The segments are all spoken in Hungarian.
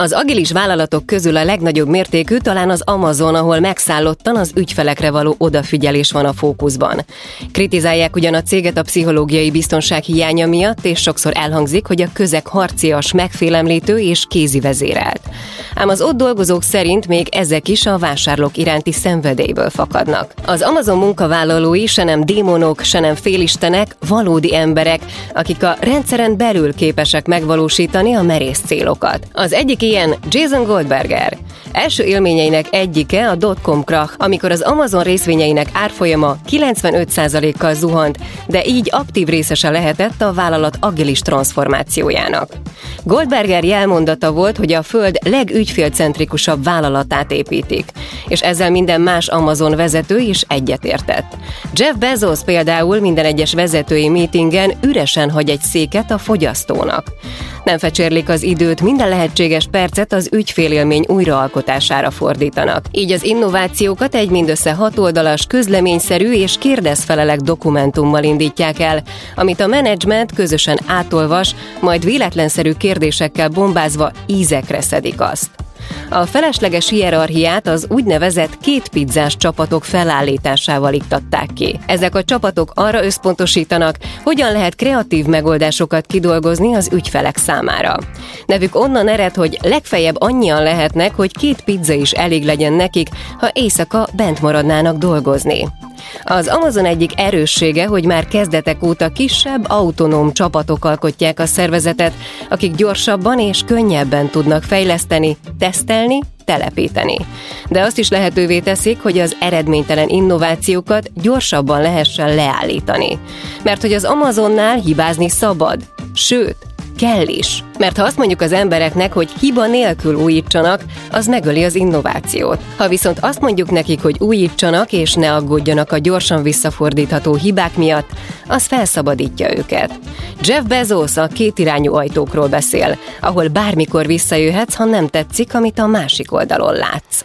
Az agilis vállalatok közül a legnagyobb mértékű talán az Amazon, ahol megszállottan az ügyfelekre való odafigyelés van a fókuszban. Kritizálják ugyan a céget a pszichológiai biztonság hiánya miatt, és sokszor elhangzik, hogy a közeg harcias, megfélemlítő és kézi vezérelt. Ám az ott dolgozók szerint még ezek is a vásárlók iránti szenvedélyből fakadnak. Az Amazon munkavállalói se nem démonok, se nem félistenek, valódi emberek, akik a rendszeren belül képesek megvalósítani a merész célokat. Az egyik ilyen Jason Goldberger. Első élményeinek egyike a dotcom krach, amikor az Amazon részvényeinek árfolyama 95%-kal zuhant, de így aktív részese lehetett a vállalat agilis transformációjának. Goldberger jelmondata volt, hogy a Föld legügyfélcentrikusabb vállalatát építik, és ezzel minden más Amazon vezető is egyetértett. Jeff Bezos például minden egyes vezetői meetingen üresen hagy egy széket a fogyasztónak. Nem fecsérlik az időt, minden lehetséges percet az ügyfélélmény újraalkotására fordítanak. Így az innovációkat egy mindössze hatoldalas, közleményszerű és kérdezfelelek dokumentummal indítják el, amit a menedzsment közösen átolvas, majd véletlenszerű kérdésekkel bombázva ízekre szedik azt. A felesleges hierarchiát az úgynevezett két pizzás csapatok felállításával iktatták ki. Ezek a csapatok arra összpontosítanak, hogyan lehet kreatív megoldásokat kidolgozni az ügyfelek számára. Nevük onnan ered, hogy legfeljebb annyian lehetnek, hogy két pizza is elég legyen nekik, ha éjszaka bent maradnának dolgozni. Az Amazon egyik erőssége, hogy már kezdetek óta kisebb, autonóm csapatok alkotják a szervezetet, akik gyorsabban és könnyebben tudnak fejleszteni, tesztelni, telepíteni. De azt is lehetővé teszik, hogy az eredménytelen innovációkat gyorsabban lehessen leállítani. Mert hogy az Amazonnál hibázni szabad, sőt, kell is. Mert ha azt mondjuk az embereknek, hogy hiba nélkül újítsanak, az megöli az innovációt. Ha viszont azt mondjuk nekik, hogy újítsanak és ne aggódjanak a gyorsan visszafordítható hibák miatt, az felszabadítja őket. Jeff Bezos a kétirányú ajtókról beszél, ahol bármikor visszajöhetsz, ha nem tetszik, amit a másik oldalon látsz.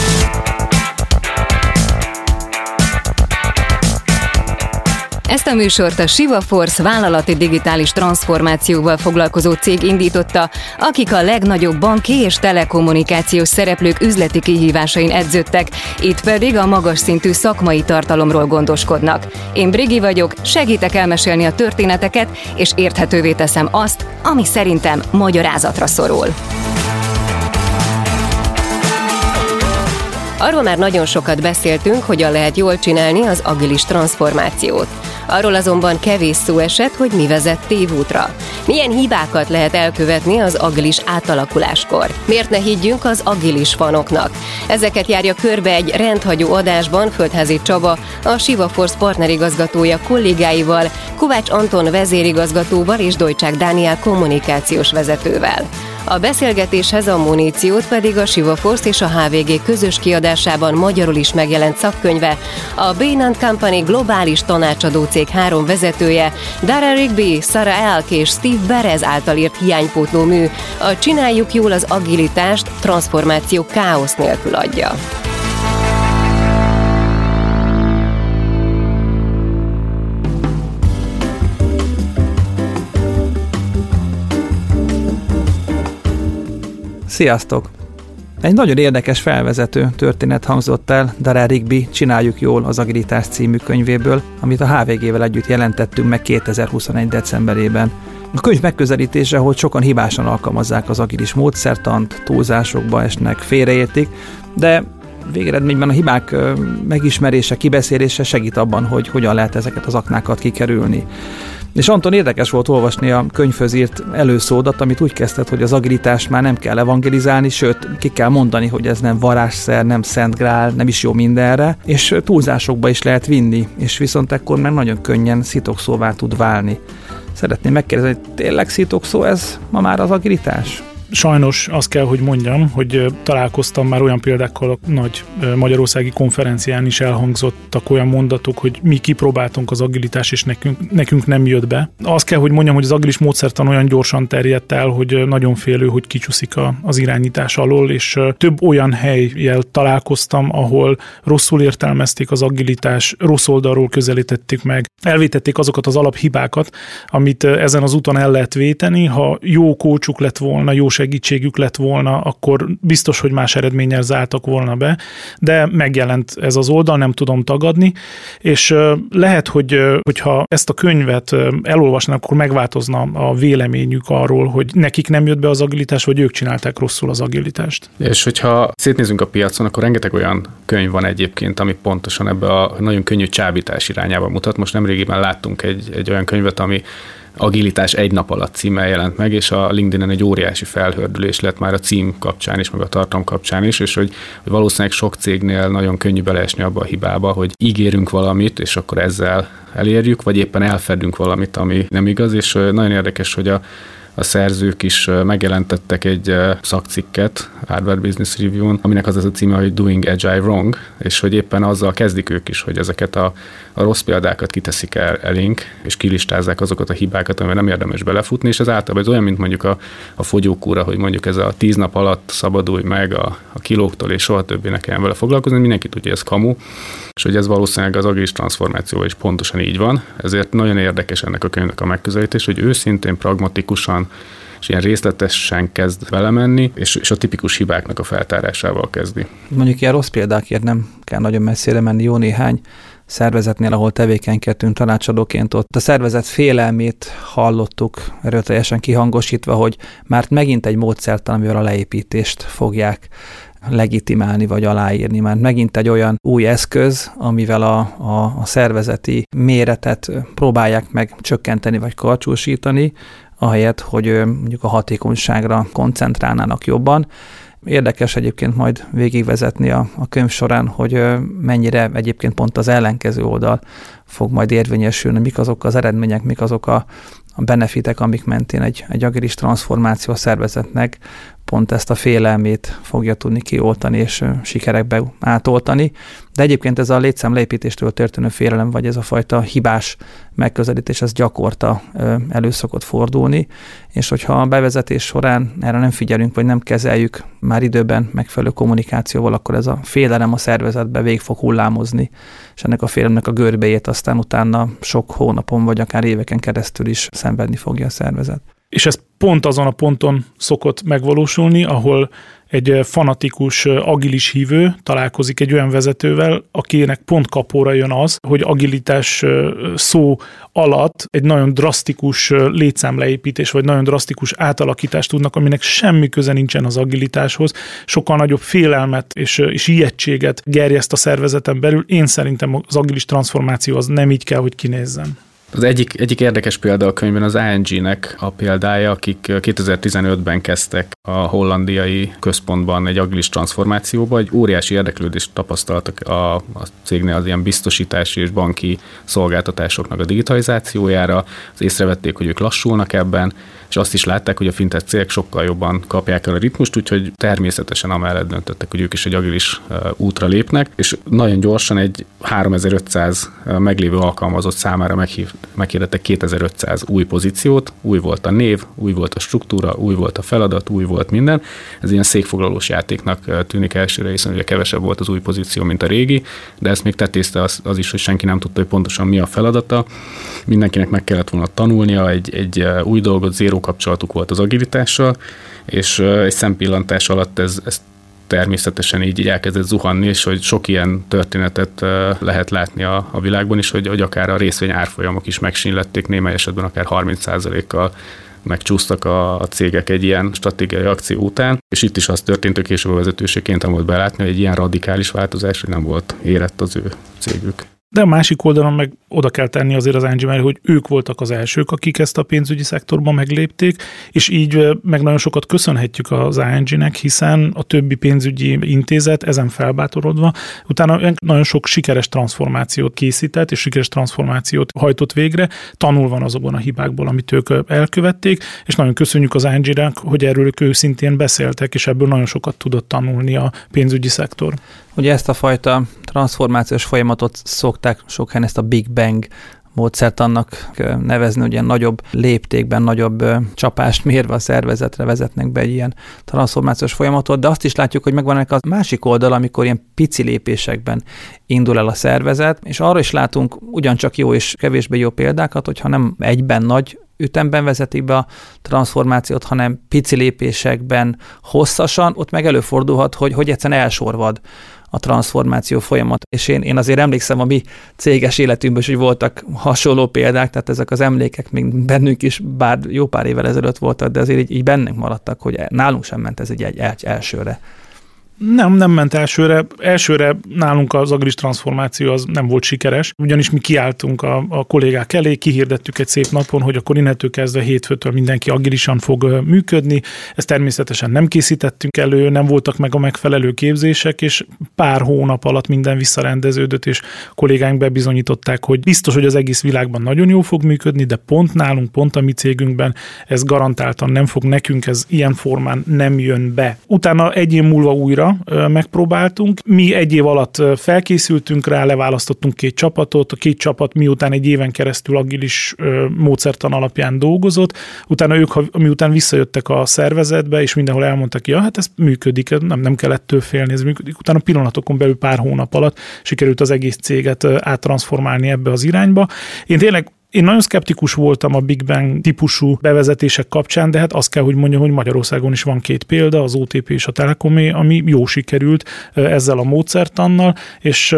Ezt a műsort a Siva Force vállalati digitális transformációval foglalkozó cég indította, akik a legnagyobb banki és telekommunikációs szereplők üzleti kihívásain edződtek, itt pedig a magas szintű szakmai tartalomról gondoskodnak. Én Brigi vagyok, segítek elmesélni a történeteket, és érthetővé teszem azt, ami szerintem magyarázatra szorul. Arról már nagyon sokat beszéltünk, hogyan lehet jól csinálni az agilis transformációt. Arról azonban kevés szó esett, hogy mi vezet tévútra. Milyen hibákat lehet elkövetni az agilis átalakuláskor? Miért ne higgyünk az agilis fanoknak? Ezeket járja körbe egy rendhagyó adásban Földházi Csaba, a Siva Force partnerigazgatója kollégáival, Kovács Anton vezérigazgatóval és Dojcsák Dániel kommunikációs vezetővel. A beszélgetéshez a muníciót pedig a Siva Force és a HVG közös kiadásában magyarul is megjelent szakkönyve, a Bain Company globális tanácsadó cég három vezetője, Dara Rigby, Sarah Elk és Steve Berez által írt hiánypótló mű, a Csináljuk jól az agilitást, transformáció káosz nélkül adja. Sziasztok! Egy nagyon érdekes felvezető történet hangzott el Darrell Rigby Csináljuk jól az Agilitás című könyvéből, amit a HVG-vel együtt jelentettünk meg 2021. decemberében. A könyv megközelítése, hogy sokan hibásan alkalmazzák az agilis módszertant, túlzásokba esnek, félreértik, de végeredményben a hibák megismerése, kibeszélése segít abban, hogy hogyan lehet ezeket az aknákat kikerülni. És Anton érdekes volt olvasni a könyvhöz írt előszódat, amit úgy kezdett, hogy az agilitást már nem kell evangelizálni, sőt, ki kell mondani, hogy ez nem varázsszer, nem szent grál, nem is jó mindenre, és túlzásokba is lehet vinni, és viszont ekkor már nagyon könnyen szitokszóvá tud válni. Szeretném megkérdezni, hogy tényleg szó ez ma már az agilitás? Sajnos azt kell, hogy mondjam, hogy találkoztam már olyan példákkal a nagy magyarországi konferencián is elhangzottak olyan mondatok, hogy mi kipróbáltunk az agilitás, és nekünk, nekünk nem jött be. Azt kell, hogy mondjam, hogy az agilis módszertan olyan gyorsan terjedt el, hogy nagyon félő, hogy kicsúszik a, az irányítás alól, és több olyan helyjel találkoztam, ahol rosszul értelmezték az agilitás, rossz oldalról közelítették meg, elvétették azokat az alaphibákat, amit ezen az úton el lehet véteni, ha jó kócsuk lett volna, jó segítségük lett volna, akkor biztos, hogy más eredménnyel zártak volna be, de megjelent ez az oldal, nem tudom tagadni, és lehet, hogy hogyha ezt a könyvet elolvasnak, akkor megváltozna a véleményük arról, hogy nekik nem jött be az agilitás, vagy ők csinálták rosszul az agilitást. És hogyha szétnézünk a piacon, akkor rengeteg olyan könyv van egyébként, ami pontosan ebbe a nagyon könnyű csábítás irányába mutat. Most nemrégiben láttunk egy, egy olyan könyvet, ami agilitás egy nap alatt címmel jelent meg, és a LinkedIn-en egy óriási felhördülés lett már a cím kapcsán is, meg a tartalom kapcsán is, és hogy, hogy valószínűleg sok cégnél nagyon könnyű beleesni abba a hibába, hogy ígérünk valamit, és akkor ezzel elérjük, vagy éppen elfedünk valamit, ami nem igaz, és nagyon érdekes, hogy a a szerzők is megjelentettek egy szakcikket Harvard Business Review-n, aminek az az a címe, hogy Doing Agile Wrong, és hogy éppen azzal kezdik ők is, hogy ezeket a, a rossz példákat kiteszik el elénk, és kilistázzák azokat a hibákat, amivel nem érdemes belefutni, és ez általában ez olyan, mint mondjuk a, a fogyókúra, hogy mondjuk ez a tíz nap alatt szabadulj meg a, a kilóktól, és soha többé ne kelljen vele foglalkozni, mindenki tudja, ez kamu, és hogy ez valószínűleg az agilis transformációval is pontosan így van, ezért nagyon érdekes ennek a könyvnek a megközelítés, hogy őszintén, pragmatikusan és ilyen részletesen kezd belemenni, és, és a tipikus hibáknak a feltárásával kezdi. Mondjuk ilyen rossz példákért nem kell nagyon messzire menni, jó néhány szervezetnél, ahol tevékenykedtünk tanácsadóként, ott a szervezet félelmét hallottuk erőteljesen kihangosítva, hogy már megint egy módszertan, amivel a leépítést fogják legitimálni vagy aláírni, mert megint egy olyan új eszköz, amivel a, a, a szervezeti méretet próbálják meg csökkenteni vagy karcsúsítani, ahelyett, hogy mondjuk a hatékonyságra koncentrálnának jobban. Érdekes egyébként majd végigvezetni a, a könyv során, hogy mennyire egyébként pont az ellenkező oldal fog majd érvényesülni, mik azok az eredmények, mik azok a, a benefitek, amik mentén egy, egy agilis transformáció szervezetnek pont ezt a félelmét fogja tudni kioltani és sikerekbe átoltani. De egyébként ez a létszám leépítéstől történő félelem, vagy ez a fajta hibás megközelítés, ez gyakorta elő szokott fordulni, és hogyha a bevezetés során erre nem figyelünk, vagy nem kezeljük már időben megfelelő kommunikációval, akkor ez a félelem a szervezetbe végig fog hullámozni, és ennek a félelemnek a görbéjét aztán utána sok hónapon, vagy akár éveken keresztül is szenvedni fogja a szervezet. És ez pont azon a ponton szokott megvalósulni, ahol egy fanatikus agilis hívő találkozik egy olyan vezetővel, akinek pont kapóra jön az, hogy agilitás szó alatt egy nagyon drasztikus létszámleépítés, vagy nagyon drasztikus átalakítást tudnak, aminek semmi köze nincsen az agilitáshoz, sokkal nagyobb félelmet és, és ijegységet gerjeszt a szervezeten belül. Én szerintem az agilis transformáció az nem így kell, hogy kinézzen. Az egyik, egyik érdekes példa a könyvben az ING-nek a példája, akik 2015-ben kezdtek a hollandiai központban egy agilis transformációba, egy óriási érdeklődést tapasztaltak a, a cégnél az ilyen biztosítási és banki szolgáltatásoknak a digitalizációjára, az észrevették, hogy ők lassulnak ebben, és azt is látták, hogy a fintech cégek sokkal jobban kapják el a ritmust, úgyhogy természetesen amellett döntöttek, hogy ők is egy agilis útra lépnek, és nagyon gyorsan egy 3500 meglévő alkalmazott számára meghív, meghirdettek 2500 új pozíciót, új volt a név, új volt a struktúra, új volt a feladat, új volt minden. Ez ilyen székfoglalós játéknak tűnik elsőre, hiszen ugye kevesebb volt az új pozíció, mint a régi, de ezt még tetézte az, az is, hogy senki nem tudta, hogy pontosan mi a feladata. Mindenkinek meg kellett volna tanulnia, egy, egy új dolgot, zéró kapcsolatuk volt az agilitással, és egy szempillantás alatt ez, ez természetesen így, így elkezdett zuhanni, és hogy sok ilyen történetet lehet látni a, a világban is, hogy, hogy akár a részvény árfolyamok is megsínlették, némely esetben akár 30%-kal megcsúsztak a, a cégek egy ilyen stratégiai akció után, és itt is az történt, hogy később a vezetőségként volt belátni, hogy egy ilyen radikális változás, hogy nem volt érett az ő cégük. De a másik oldalon meg oda kell tenni azért az Angie hogy ők voltak az elsők, akik ezt a pénzügyi szektorban meglépték, és így meg nagyon sokat köszönhetjük az ANG-nek, hiszen a többi pénzügyi intézet ezen felbátorodva utána nagyon sok sikeres transformációt készített, és sikeres transformációt hajtott végre, tanulva azokon a hibákból, amit ők elkövették, és nagyon köszönjük az ANG-nek, hogy erről ők őszintén beszéltek, és ebből nagyon sokat tudott tanulni a pénzügyi szektor. Ugye ezt a fajta transformációs folyamatot szokták sok helyen ezt a Big Bang módszert annak nevezni, hogy ilyen nagyobb léptékben, nagyobb csapást mérve a szervezetre vezetnek be egy ilyen transformációs folyamatot, de azt is látjuk, hogy megvan ennek a másik oldal, amikor ilyen pici lépésekben indul el a szervezet, és arra is látunk ugyancsak jó és kevésbé jó példákat, hogyha nem egyben nagy ütemben vezetik be a transformációt, hanem pici lépésekben hosszasan, ott meg előfordulhat, hogy, hogy egyszerűen elsorvad a transformáció folyamat. És én, én azért emlékszem a mi céges életünkben is, hogy voltak hasonló példák, tehát ezek az emlékek még bennünk is, bár jó pár évvel ezelőtt voltak, de azért így, így bennünk maradtak, hogy nálunk sem ment ez egy, egy, egy elsőre. Nem, nem ment elsőre. Elsőre nálunk az agilis transformáció az nem volt sikeres, ugyanis mi kiálltunk a, a kollégák elé, kihirdettük egy szép napon, hogy akkor innentől kezdve hétfőtől mindenki agilisan fog működni. Ezt természetesen nem készítettünk elő, nem voltak meg a megfelelő képzések, és pár hónap alatt minden visszarendeződött, és kollégáink bebizonyították, hogy biztos, hogy az egész világban nagyon jó fog működni, de pont nálunk, pont a mi cégünkben ez garantáltan nem fog nekünk, ez ilyen formán nem jön be. Utána egy év múlva újra megpróbáltunk. Mi egy év alatt felkészültünk rá, leválasztottunk két csapatot, a két csapat miután egy éven keresztül agilis módszertan alapján dolgozott, utána ők, miután visszajöttek a szervezetbe, és mindenhol elmondtak, ja, hát ez működik, nem, nem kell ettől félni, ez működik. Utána pillanatokon belül pár hónap alatt sikerült az egész céget áttransformálni ebbe az irányba. Én tényleg én nagyon szkeptikus voltam a Big Bang típusú bevezetések kapcsán, de hát azt kell, hogy mondjam, hogy Magyarországon is van két példa, az OTP és a Telekomé, ami jó sikerült ezzel a módszertannal, és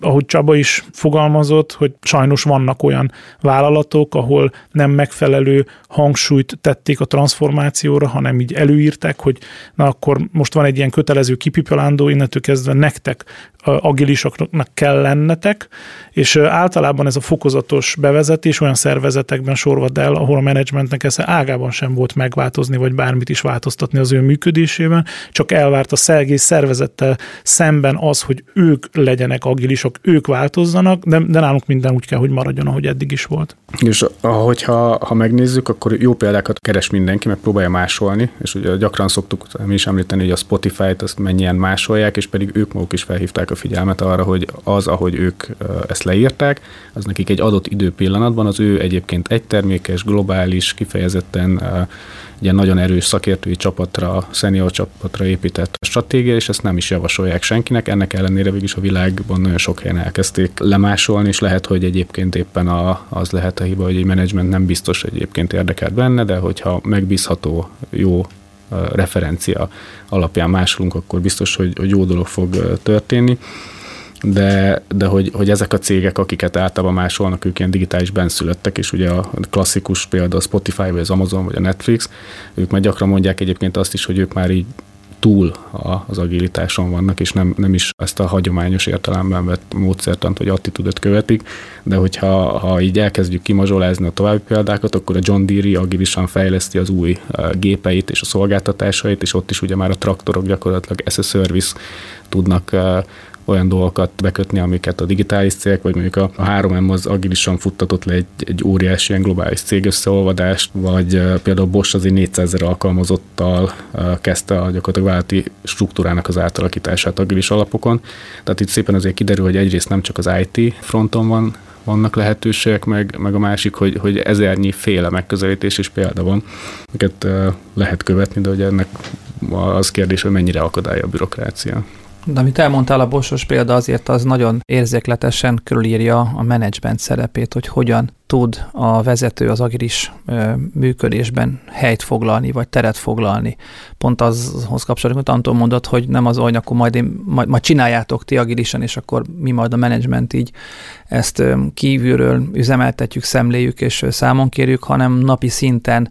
ahogy Csaba is fogalmazott, hogy sajnos vannak olyan vállalatok, ahol nem megfelelő hangsúlyt tették a transformációra, hanem így előírták, hogy na akkor most van egy ilyen kötelező kipipalándó, innentől kezdve nektek agilisaknak kell lennetek, és általában ez a fokozatos bevezetés olyan szervezetekben sorvad el, ahol a menedzsmentnek ez ágában sem volt megváltozni, vagy bármit is változtatni az ő működésében, csak elvárt a egész szervezettel szemben az, hogy ők legyenek agilisok, ők változzanak, de, de nálunk minden úgy kell, hogy maradjon, ahogy eddig is volt. És ahogyha ha megnézzük, akkor jó példákat keres mindenki, meg próbálja másolni, és ugye gyakran szoktuk mi is említeni, hogy a Spotify-t azt mennyien másolják, és pedig ők maguk is felhívták a figyelmet arra, hogy az, ahogy ők ezt leírták, az nekik egy adott időpillanatban az ő egyébként egytermékes, globális, kifejezetten egy nagyon erős szakértői csapatra, szenior csapatra épített stratégia, és ezt nem is javasolják senkinek. Ennek ellenére végig a világban nagyon sok helyen elkezdték lemásolni, és lehet, hogy egyébként éppen a, az lehet a hiba, hogy egy menedzsment nem biztos egyébként érdekelt benne, de hogyha megbízható, jó referencia alapján másolunk, akkor biztos, hogy, hogy jó dolog fog történni. De, de hogy, hogy ezek a cégek, akiket általában másolnak, ők ilyen digitális benszülöttek, és ugye a klasszikus példa a Spotify, vagy az Amazon, vagy a Netflix, ők már gyakran mondják egyébként azt is, hogy ők már így túl az agilitáson vannak, és nem, nem is ezt a hagyományos értelemben vett módszertant vagy attitűdöt követik, de hogyha ha így elkezdjük kimazsolázni a további példákat, akkor a John Deere agilisan fejleszti az új gépeit és a szolgáltatásait, és ott is ugye már a traktorok gyakorlatilag as a service tudnak olyan dolgokat bekötni, amiket a digitális cégek, vagy mondjuk a, 3M az agilisan futtatott le egy, egy óriási ilyen globális cég összeolvadást, vagy például Bosch az egy 400 ezer alkalmazottal kezdte a gyakorlatilag vállalati struktúrának az átalakítását agilis alapokon. Tehát itt szépen azért kiderül, hogy egyrészt nem csak az IT fronton van vannak lehetőségek, meg, meg a másik, hogy, hogy ezernyi féle megközelítés és példa van, amiket lehet követni, de hogy ennek az kérdés, hogy mennyire akadálya a bürokrácia. De amit elmondtál, a bosos példa azért az nagyon érzékletesen körülírja a menedzsment szerepét, hogy hogyan tud a vezető az agilis működésben helyt foglalni, vagy teret foglalni. Pont azhoz kapcsolatban, hogy Anton mondott, hogy nem az olyan, akkor majd, én, majd, majd csináljátok ti agilisan, és akkor mi majd a menedzsment így ezt kívülről üzemeltetjük, szemléljük és számon kérjük, hanem napi szinten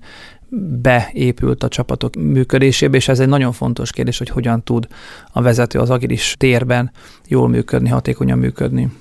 beépült a csapatok működésébe, és ez egy nagyon fontos kérdés, hogy hogyan tud a vezető az agilis térben jól működni, hatékonyan működni.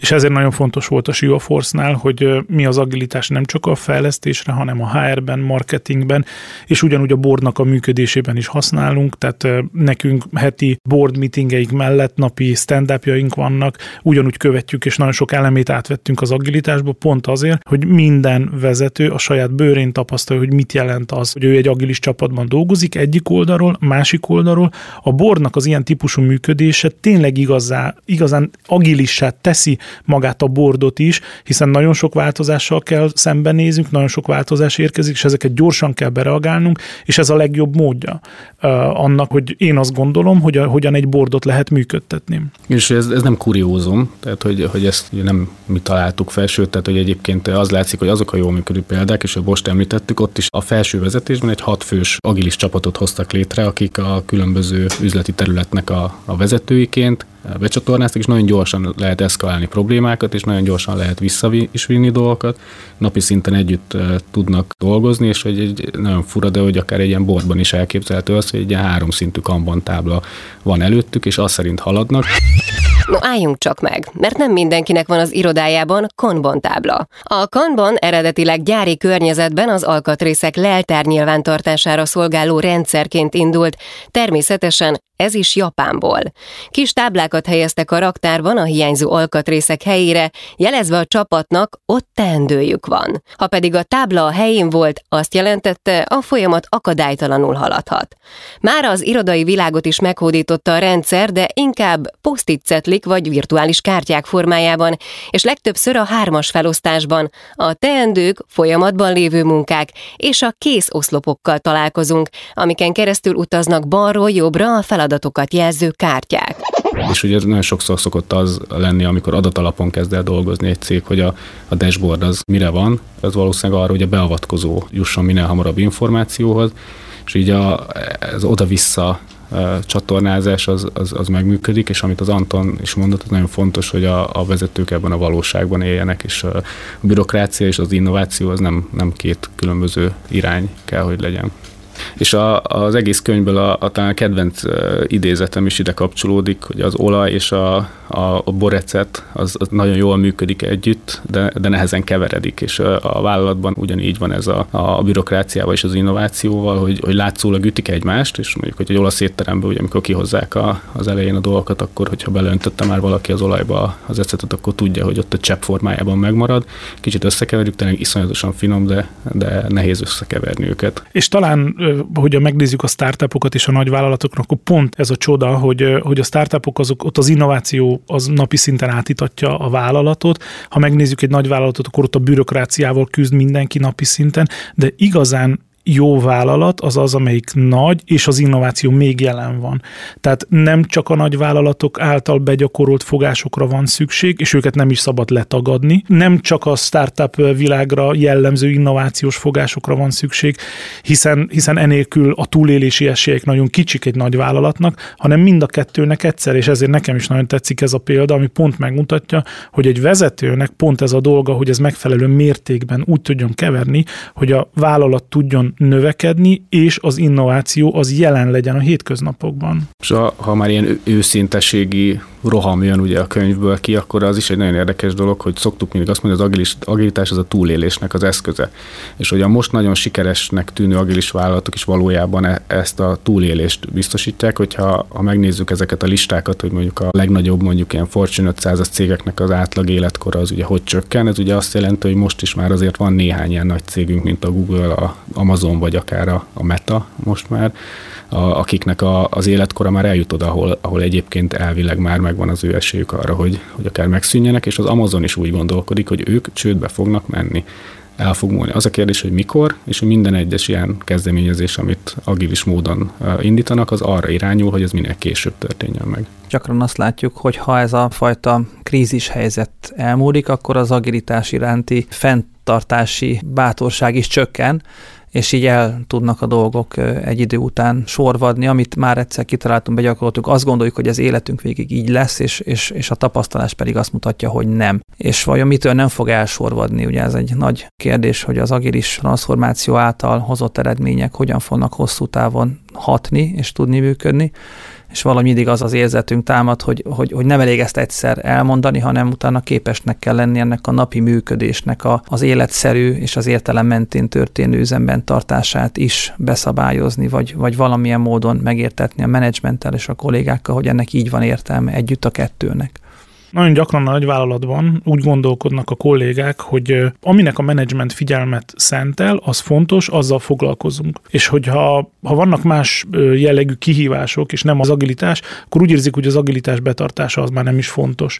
És ezért nagyon fontos volt a Siva Force-nál, hogy mi az agilitás nem csak a fejlesztésre, hanem a HR-ben, marketingben, és ugyanúgy a boardnak a működésében is használunk, tehát nekünk heti board meetingeik mellett napi stand vannak, ugyanúgy követjük, és nagyon sok elemét átvettünk az agilitásba, pont azért, hogy minden vezető a saját bőrén tapasztalja, hogy mit jelent az, hogy ő egy agilis csapatban dolgozik, egyik oldalról, másik oldalról. A boardnak az ilyen típusú működése tényleg igazá, igazán agilissá teszi magát a bordot is, hiszen nagyon sok változással kell szembenézünk, nagyon sok változás érkezik, és ezeket gyorsan kell bereagálnunk, és ez a legjobb módja annak, hogy én azt gondolom, hogy a, hogyan egy bordot lehet működtetni. És ez, ez nem kuriózum, tehát hogy, hogy ezt nem mi találtuk fel, sőt, tehát hogy egyébként az látszik, hogy azok a jól működő példák, és a most említettük, ott is a felső vezetésben egy hatfős agilis csapatot hoztak létre, akik a különböző üzleti területnek a, a vezetőiként becsatornáztak, és nagyon gyorsan lehet eszkalálni problémákat, és nagyon gyorsan lehet vissza dolgokat. Napi szinten együtt tudnak dolgozni, és hogy egy nagyon fura, de hogy akár egy ilyen bordban is elképzelhető az, hogy egy ilyen háromszintű kanban tábla van előttük, és azt szerint haladnak. No álljunk csak meg, mert nem mindenkinek van az irodájában Kanban tábla. A Kanban eredetileg gyári környezetben az alkatrészek leltár nyilvántartására szolgáló rendszerként indult, természetesen ez is Japánból. Kis táblákat helyeztek a raktárban a hiányzó alkatrészek helyére, jelezve a csapatnak, ott teendőjük van. Ha pedig a tábla a helyén volt, azt jelentette, a folyamat akadálytalanul haladhat. Már az irodai világot is meghódította a rendszer, de inkább posztit cetlik vagy virtuális kártyák formájában, és legtöbbször a hármas felosztásban a teendők, folyamatban lévő munkák és a kész oszlopokkal találkozunk, amiken keresztül utaznak balról jobbra a feladat feladatokat jelző kártyák. És ugye nagyon sokszor szokott az lenni, amikor adatalapon kezd el dolgozni egy cég, hogy a, a dashboard az mire van, ez valószínűleg arra, hogy a beavatkozó jusson minél hamarabb információhoz, és így a, ez oda-vissza csatornázás az, az, az megműködik, és amit az Anton is mondott, az nagyon fontos, hogy a, a vezetők ebben a valóságban éljenek, és a bürokrácia és az innováció az nem, nem két különböző irány kell, hogy legyen. És a, az egész könyvből a, a talán a kedvenc idézetem is ide kapcsolódik, hogy az olaj és a, a, a borecet az, az nagyon jól működik együtt, de, de nehezen keveredik, és a, a vállalatban ugyanígy van ez a, a bürokráciával és az innovációval, hogy, hogy látszólag ütik egymást, és mondjuk, hogy egy olasz étteremben, ugye, amikor kihozzák a, az elején a dolgokat, akkor, hogyha belöntötte már valaki az olajba az ecetet, akkor tudja, hogy ott a csepp formájában megmarad. Kicsit összekeverjük, tényleg iszonyatosan finom, de, de nehéz összekeverni őket. És talán hogyha megnézzük a startupokat és a nagyvállalatoknak, akkor pont ez a csoda, hogy, hogy a startupok azok, ott az innováció az napi szinten átítatja a vállalatot. Ha megnézzük egy nagyvállalatot, akkor ott a bürokráciával küzd mindenki napi szinten, de igazán jó vállalat az az, amelyik nagy, és az innováció még jelen van. Tehát nem csak a nagy vállalatok által begyakorolt fogásokra van szükség, és őket nem is szabad letagadni. Nem csak a startup világra jellemző innovációs fogásokra van szükség, hiszen, hiszen enélkül a túlélési esélyek nagyon kicsik egy nagy vállalatnak, hanem mind a kettőnek egyszer, és ezért nekem is nagyon tetszik ez a példa, ami pont megmutatja, hogy egy vezetőnek pont ez a dolga, hogy ez megfelelő mértékben úgy tudjon keverni, hogy a vállalat tudjon növekedni, és az innováció az jelen legyen a hétköznapokban. És ha már ilyen őszinteségi roham jön ugye a könyvből ki, akkor az is egy nagyon érdekes dolog, hogy szoktuk mindig azt mondani, az agilitás az a túlélésnek az eszköze. És hogy a most nagyon sikeresnek tűnő agilis vállalatok is valójában e- ezt a túlélést biztosítják, hogyha ha megnézzük ezeket a listákat, hogy mondjuk a legnagyobb mondjuk ilyen Fortune 500-as cégeknek az átlag életkora az ugye hogy csökken, ez ugye azt jelenti, hogy most is már azért van néhány ilyen nagy cégünk, mint a Google, a Amazon vagy akár a, a Meta most már, a, akiknek a, az életkora már eljut oda, ahol, ahol egyébként elvileg már megvan az ő esélyük arra, hogy, hogy akár megszűnjenek, és az Amazon is úgy gondolkodik, hogy ők csődbe fognak menni el fog múlni. Az a kérdés, hogy mikor, és hogy minden egyes ilyen kezdeményezés, amit agilis módon indítanak, az arra irányul, hogy ez minél később történjen meg. Gyakran azt látjuk, hogy ha ez a fajta krízis helyzet elmúlik, akkor az agilitás iránti fenntartási bátorság is csökken, és így el tudnak a dolgok egy idő után sorvadni, amit már egyszer kitaláltunk, begyakoroltuk, azt gondoljuk, hogy az életünk végig így lesz, és, és, és a tapasztalás pedig azt mutatja, hogy nem. És vajon mitől nem fog elsorvadni? Ugye ez egy nagy kérdés, hogy az agilis transformáció által hozott eredmények hogyan fognak hosszú távon hatni és tudni működni és valahogy mindig az az érzetünk támad, hogy, hogy, hogy nem elég ezt egyszer elmondani, hanem utána képesnek kell lenni ennek a napi működésnek a, az életszerű és az értelem mentén történő üzemben tartását is beszabályozni, vagy, vagy valamilyen módon megértetni a menedzsmenttel és a kollégákkal, hogy ennek így van értelme együtt a kettőnek. Nagyon gyakran a nagyvállalatban úgy gondolkodnak a kollégák, hogy aminek a menedzsment figyelmet szentel, az fontos, azzal foglalkozunk. És hogyha ha vannak más jellegű kihívások, és nem az agilitás, akkor úgy érzik, hogy az agilitás betartása az már nem is fontos.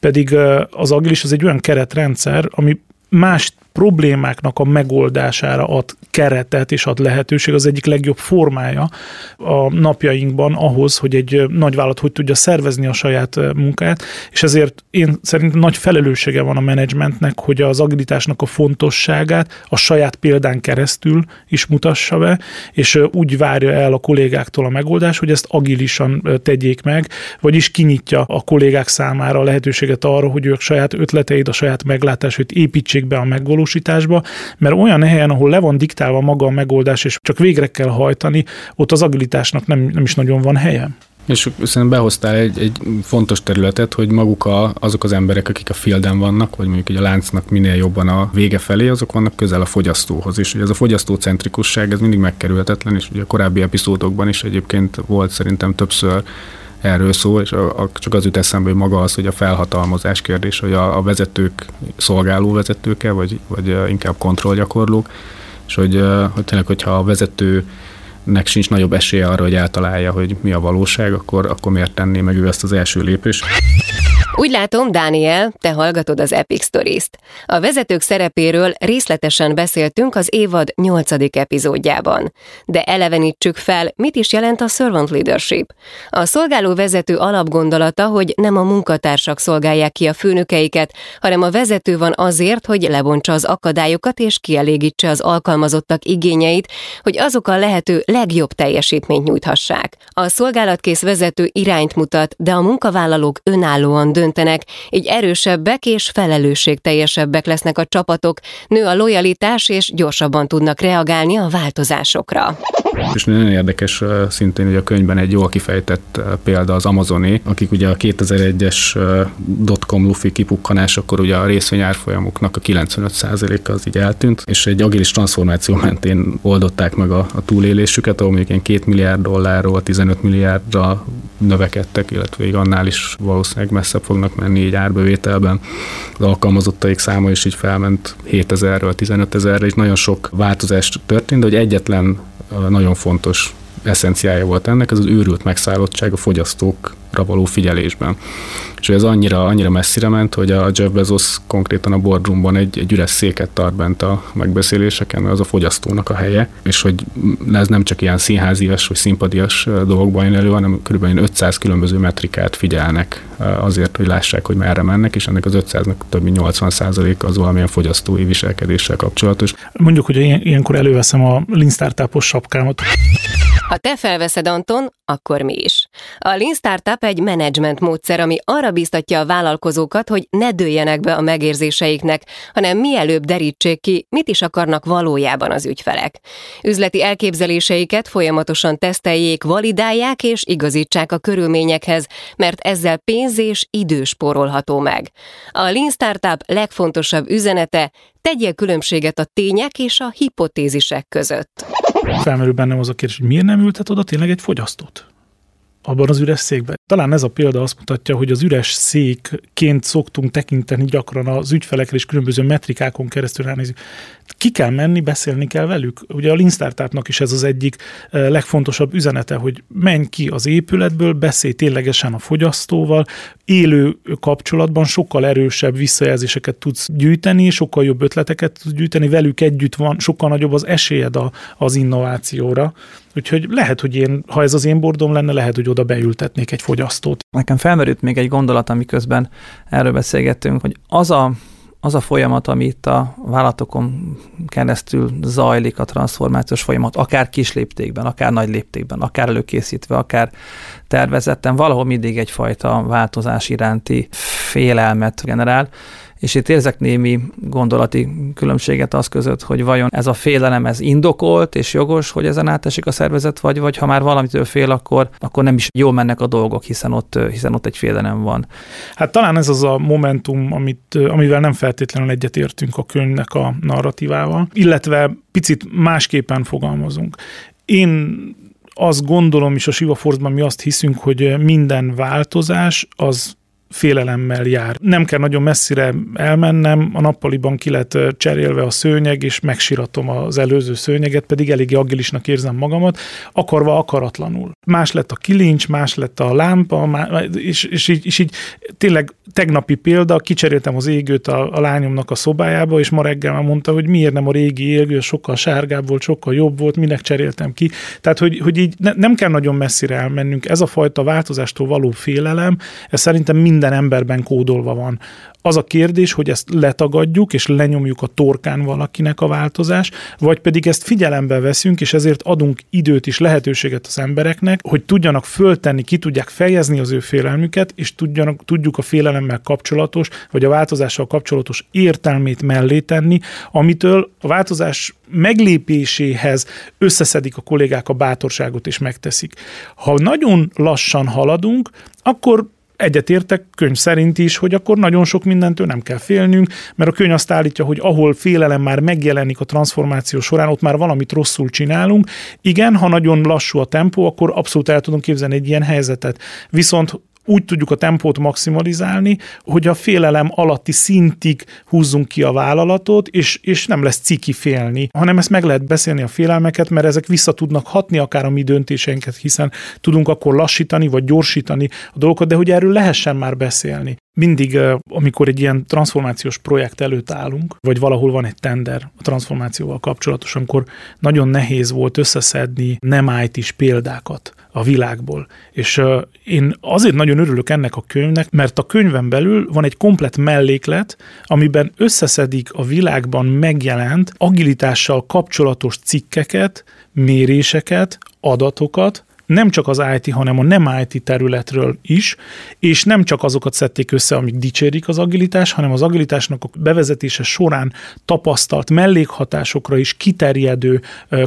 Pedig az agilis az egy olyan keretrendszer, ami más problémáknak a megoldására ad keretet és ad lehetőség, az egyik legjobb formája a napjainkban ahhoz, hogy egy nagyvállalat hogy tudja szervezni a saját munkát, és ezért én szerintem nagy felelőssége van a menedzsmentnek, hogy az agilitásnak a fontosságát a saját példán keresztül is mutassa be, és úgy várja el a kollégáktól a megoldás, hogy ezt agilisan tegyék meg, vagyis kinyitja a kollégák számára a lehetőséget arra, hogy ők saját ötleteid, a saját meglátásait építsék be a megvalósításba, mert olyan helyen, ahol le van diktálva maga a megoldás, és csak végre kell hajtani, ott az agilitásnak nem, nem is nagyon van helye. És szerintem behoztál egy, egy fontos területet, hogy maguk a, azok az emberek, akik a fielden vannak, vagy mondjuk a láncnak minél jobban a vége felé, azok vannak közel a fogyasztóhoz is. Ugye ez a fogyasztócentrikusság, ez mindig megkerülhetetlen, és ugye a korábbi epizódokban is egyébként volt szerintem többször erről szól, és a, a, csak az jut eszembe, hogy maga az, hogy a felhatalmazás kérdés, hogy a, a vezetők szolgáló vezetőke, vagy, vagy inkább kontrollgyakorlók, és hogy, hogy tényleg, hogyha a vezető nek sincs nagyobb esélye arra, hogy eltalálja, hogy mi a valóság, akkor, akkor miért tenné meg ő ezt az első lépést. Úgy látom, Dániel, te hallgatod az Epic Stories-t. A vezetők szerepéről részletesen beszéltünk az évad 8. epizódjában. De elevenítsük fel, mit is jelent a servant leadership. A szolgáló vezető alapgondolata, hogy nem a munkatársak szolgálják ki a főnökeiket, hanem a vezető van azért, hogy lebontsa az akadályokat és kielégítse az alkalmazottak igényeit, hogy azok a lehető legjobb teljesítményt nyújthassák. A szolgálatkész vezető irányt mutat, de a munkavállalók önállóan döntenek, így erősebbek és felelősségteljesebbek lesznek a csapatok, nő a lojalitás és gyorsabban tudnak reagálni a változásokra. És nagyon érdekes szintén, hogy a könyvben egy jól kifejtett példa az Amazoné, akik ugye a 2001-es dotcom lufi kipukkanás, akkor ugye a részvényárfolyamoknak a 95%-a az így eltűnt, és egy agilis transformáció mentén oldották meg a, a túlélésüket, ahol mondjuk ilyen 2 milliárd dollárról 15 milliárdra növekedtek, illetve annál is valószínűleg messzebb fognak menni így árbevételben. Az alkalmazottaik száma is így felment 7000-ről 15 ezerre, és nagyon sok változás történt, de hogy egyetlen nagyon fontos eszenciája volt ennek, ez az őrült megszállottság a fogyasztókra való figyelésben. És ez annyira, annyira messzire ment, hogy a Jeff Bezos konkrétan a boardroomban egy, egy üres széket tart bent a megbeszéléseken, az a fogyasztónak a helye, és hogy ez nem csak ilyen színházias vagy szimpadias dolgokban jön elő, hanem kb. 500 különböző metrikát figyelnek azért, hogy lássák, hogy merre mennek, és ennek az 500-nak több mint 80 az valamilyen fogyasztói viselkedéssel kapcsolatos. Mondjuk, hogy ilyenkor előveszem a Lean Startupos sapkámat. Ha te felveszed, Anton, akkor mi is. A Lean Startup egy menedzsment módszer, ami arra biztatja a vállalkozókat, hogy ne dőljenek be a megérzéseiknek, hanem mielőbb derítsék ki, mit is akarnak valójában az ügyfelek. Üzleti elképzeléseiket folyamatosan teszteljék, validálják és igazítsák a körülményekhez, mert ezzel pénz és idő spórolható meg. A Lean Startup legfontosabb üzenete, tegyél különbséget a tények és a hipotézisek között. Felmerül bennem az a kérdés, hogy miért nem ültet oda tényleg egy fogyasztót? Abban az üres székben. Talán ez a példa azt mutatja, hogy az üres székként szoktunk tekinteni gyakran az ügyfelekre és különböző metrikákon keresztül ránézni. Ki kell menni, beszélni kell velük. Ugye a Lean Startupnak is ez az egyik eh, legfontosabb üzenete, hogy menj ki az épületből, beszélj ténylegesen a fogyasztóval, élő kapcsolatban sokkal erősebb visszajelzéseket tudsz gyűjteni, sokkal jobb ötleteket tudsz gyűjteni, velük együtt van, sokkal nagyobb az esélyed a, az innovációra. Úgyhogy lehet, hogy én, ha ez az én bordom lenne, lehet, hogy oda beültetnék egy fogyasztót. Nekem felmerült még egy gondolat, amiközben erről beszélgettünk, hogy az a az a folyamat, ami itt a vállalatokon keresztül zajlik, a transformációs folyamat, akár kis léptékben, akár nagy léptékben, akár előkészítve, akár tervezetten, valahol mindig egyfajta változás iránti félelmet generál, és itt érzek némi gondolati különbséget az között, hogy vajon ez a félelem ez indokolt és jogos, hogy ezen átesik a szervezet, vagy, vagy ha már valamitől fél, akkor, akkor nem is jól mennek a dolgok, hiszen ott, hiszen ott egy félelem van. Hát talán ez az a momentum, amit, amivel nem feltétlenül egyetértünk a könyvnek a narratívával, illetve picit másképpen fogalmazunk. Én azt gondolom, és a Siva Force-ban mi azt hiszünk, hogy minden változás az félelemmel jár. Nem kell nagyon messzire elmennem, a nappaliban ki lett cserélve a szőnyeg, és megsiratom az előző szőnyeget, pedig eléggé agilisnak érzem magamat, akarva akaratlanul. Más lett a kilincs, más lett a lámpa, és, és, így, és így tényleg tegnapi példa, kicseréltem az égőt a, a lányomnak a szobájába, és ma reggel már mondta, hogy miért nem a régi égő, sokkal sárgább volt, sokkal jobb volt, minek cseréltem ki. Tehát, hogy, hogy így ne, nem kell nagyon messzire elmennünk. Ez a fajta változástól való félelem, ez szerintem minden emberben kódolva van. Az a kérdés, hogy ezt letagadjuk, és lenyomjuk a torkán valakinek a változás, vagy pedig ezt figyelembe veszünk, és ezért adunk időt és lehetőséget az embereknek, hogy tudjanak föltenni, ki tudják fejezni az ő félelmüket, és tudjanak, tudjuk a félelemmel kapcsolatos, vagy a változással kapcsolatos értelmét mellé tenni, amitől a változás meglépéséhez összeszedik a kollégák a bátorságot és megteszik. Ha nagyon lassan haladunk, akkor egyetértek könyv szerint is, hogy akkor nagyon sok mindentől nem kell félnünk, mert a könyv azt állítja, hogy ahol félelem már megjelenik a transformáció során, ott már valamit rosszul csinálunk. Igen, ha nagyon lassú a tempó, akkor abszolút el tudom képzelni egy ilyen helyzetet. Viszont úgy tudjuk a tempót maximalizálni, hogy a félelem alatti szintig húzzunk ki a vállalatot, és, és nem lesz ciki félni, hanem ezt meg lehet beszélni a félelmeket, mert ezek vissza tudnak hatni akár a mi döntéseinket, hiszen tudunk akkor lassítani vagy gyorsítani a dolgokat, de hogy erről lehessen már beszélni. Mindig, amikor egy ilyen transformációs projekt előtt állunk, vagy valahol van egy tender a transformációval kapcsolatos, amikor nagyon nehéz volt összeszedni nem IT-s példákat a világból. És én azért nagyon örülök ennek a könyvnek, mert a könyven belül van egy komplet melléklet, amiben összeszedik a világban megjelent agilitással kapcsolatos cikkeket, méréseket, adatokat, nem csak az IT, hanem a nem IT területről is, és nem csak azokat szedték össze, amik dicsérik az agilitás, hanem az agilitásnak a bevezetése során tapasztalt mellékhatásokra is kiterjedő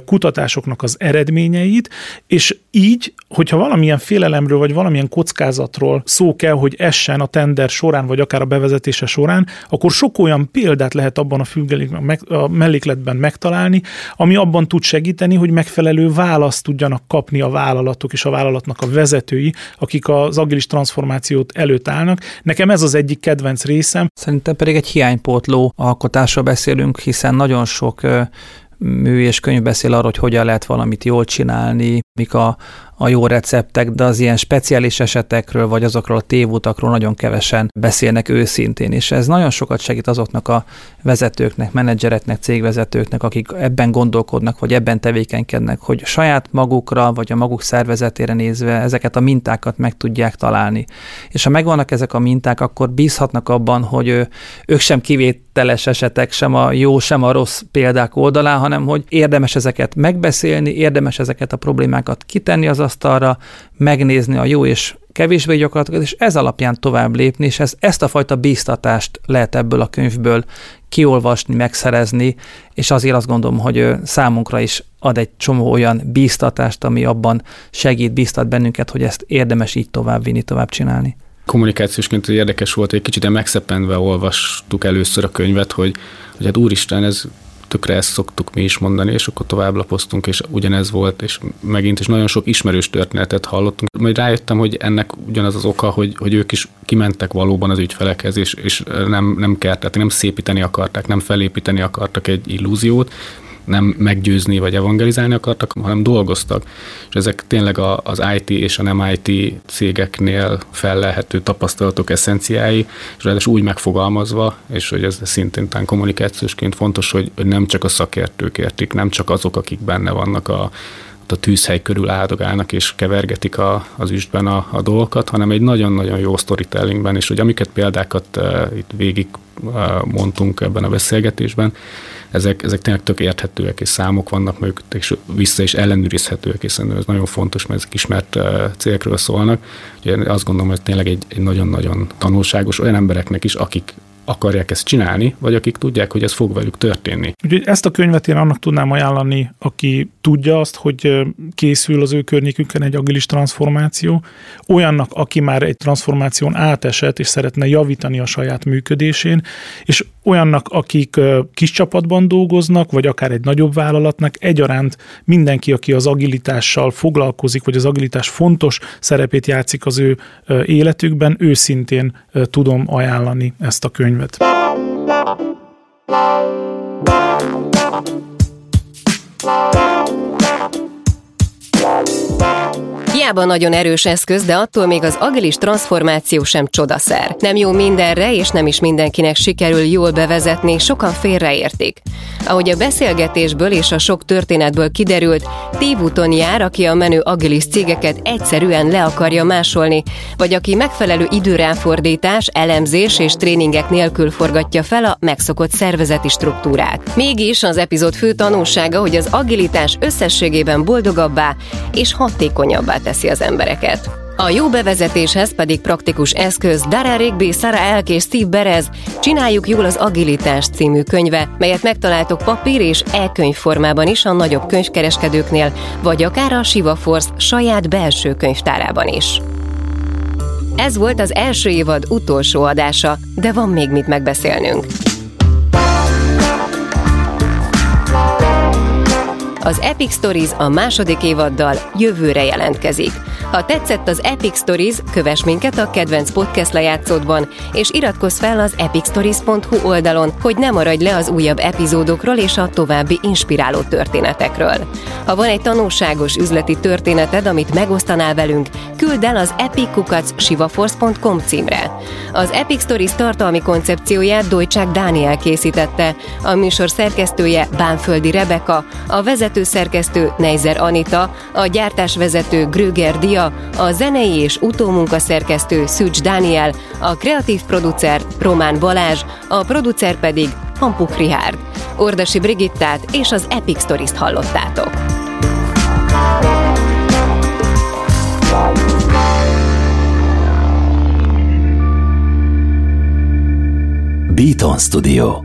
kutatásoknak az eredményeit, és így, hogyha valamilyen félelemről vagy valamilyen kockázatról szó kell, hogy essen a tender során, vagy akár a bevezetése során, akkor sok olyan példát lehet abban a, függelékben, a mellékletben megtalálni, ami abban tud segíteni, hogy megfelelő választ tudjanak kapni a vállalat vállalatok és a vállalatnak a vezetői, akik az agilis transformációt előtt állnak. Nekem ez az egyik kedvenc részem. Szerintem pedig egy hiánypótló alkotásról beszélünk, hiszen nagyon sok mű és könyv beszél arról, hogy hogyan lehet valamit jól csinálni, mik a, a jó receptek, de az ilyen speciális esetekről, vagy azokról a tévútakról nagyon kevesen beszélnek őszintén, és ez nagyon sokat segít azoknak a vezetőknek, menedzsereknek, cégvezetőknek, akik ebben gondolkodnak, vagy ebben tevékenykednek, hogy saját magukra, vagy a maguk szervezetére nézve ezeket a mintákat meg tudják találni. És ha megvannak ezek a minták, akkor bízhatnak abban, hogy ők sem kivételes esetek, sem a jó, sem a rossz példák oldalán, hanem hogy érdemes ezeket megbeszélni, érdemes ezeket a problémákat kitenni az asztalra, megnézni a jó és kevésbé gyakorlatokat, és ez alapján tovább lépni, és ez, ezt a fajta bíztatást lehet ebből a könyvből kiolvasni, megszerezni, és azért azt gondolom, hogy számunkra is ad egy csomó olyan bíztatást, ami abban segít, bíztat bennünket, hogy ezt érdemes így tovább vinni, tovább csinálni. Kommunikációsként érdekes volt, egy kicsit megszeppenve olvastuk először a könyvet, hogy, hogy hát úristen, ez tökre ezt szoktuk mi is mondani, és akkor tovább lapoztunk, és ugyanez volt, és megint is nagyon sok ismerős történetet hallottunk. Majd rájöttem, hogy ennek ugyanaz az oka, hogy, hogy ők is kimentek valóban az ügyfelekhez, és, és nem, nem tehát nem szépíteni akarták, nem felépíteni akartak egy illúziót, nem meggyőzni vagy evangelizálni akartak, hanem dolgoztak. És ezek tényleg az IT és a nem IT cégeknél fellelhető tapasztalatok eszenciái, és ráadásul úgy megfogalmazva, és hogy ez szintén talán kommunikációsként fontos, hogy, hogy nem csak a szakértők értik, nem csak azok, akik benne vannak a, a tűzhely körül áldogálnak és kevergetik a, az üstben a, a dolgokat, hanem egy nagyon-nagyon jó storytellingben, és hogy amiket példákat uh, itt végig uh, mondtunk ebben a beszélgetésben, ezek, ezek tényleg tök érthetőek, és számok vannak mögött, és vissza is ellenőrizhetőek, hiszen ez nagyon fontos, mert ezek ismert célkről szólnak. Úgyhogy azt gondolom, hogy tényleg egy, egy nagyon-nagyon tanulságos olyan embereknek is, akik akarják ezt csinálni, vagy akik tudják, hogy ez fog velük történni. Úgyhogy ezt a könyvet én annak tudnám ajánlani, aki tudja azt, hogy készül az ő környékünkön egy agilis transformáció, olyannak, aki már egy transformáción átesett, és szeretne javítani a saját működésén, és olyannak, akik kis csapatban dolgoznak, vagy akár egy nagyobb vállalatnak, egyaránt mindenki, aki az agilitással foglalkozik, vagy az agilitás fontos szerepét játszik az ő életükben, őszintén tudom ajánlani ezt a könyvet. minute. Hiába nagyon erős eszköz, de attól még az agilis transformáció sem csodaszer. Nem jó mindenre, és nem is mindenkinek sikerül jól bevezetni, sokan félreértik. Ahogy a beszélgetésből és a sok történetből kiderült, tévúton jár, aki a menő agilis cégeket egyszerűen le akarja másolni, vagy aki megfelelő időráfordítás, elemzés és tréningek nélkül forgatja fel a megszokott szervezeti struktúrát. Mégis az epizód fő tanulsága, hogy az agilitás összességében boldogabbá és hatékonyabbá teszi az embereket. A jó bevezetéshez pedig praktikus eszköz Dara Rigby, Sara Elk és Steve Berez Csináljuk jól az Agilitás című könyve, melyet megtaláltok papír és e-könyv formában is a nagyobb könyvkereskedőknél, vagy akár a Shiva Force saját belső könyvtárában is. Ez volt az első évad utolsó adása, de van még mit megbeszélnünk. Az Epic Stories a második évaddal jövőre jelentkezik. Ha tetszett az Epic Stories, kövess minket a kedvenc podcast lejátszódban, és iratkozz fel az epicstories.hu oldalon, hogy ne maradj le az újabb epizódokról és a további inspiráló történetekről. Ha van egy tanulságos üzleti történeted, amit megosztanál velünk, küld el az epikukac.sivaforce.com címre. Az Epic Stories tartalmi koncepcióját Dojcsák Dániel készítette, a műsor szerkesztője Bánföldi Rebeka, a vezető szerkesztő Neizer Anita, a gyártásvezető Gröger Dia, a zenei és utómunkaszerkesztő Szűcs Dániel, a kreatív producer Román Balázs, a producer pedig Hampuk Rihárd. Ordasi Brigittát és az Epic Stories-t hallottátok. Beaton Studio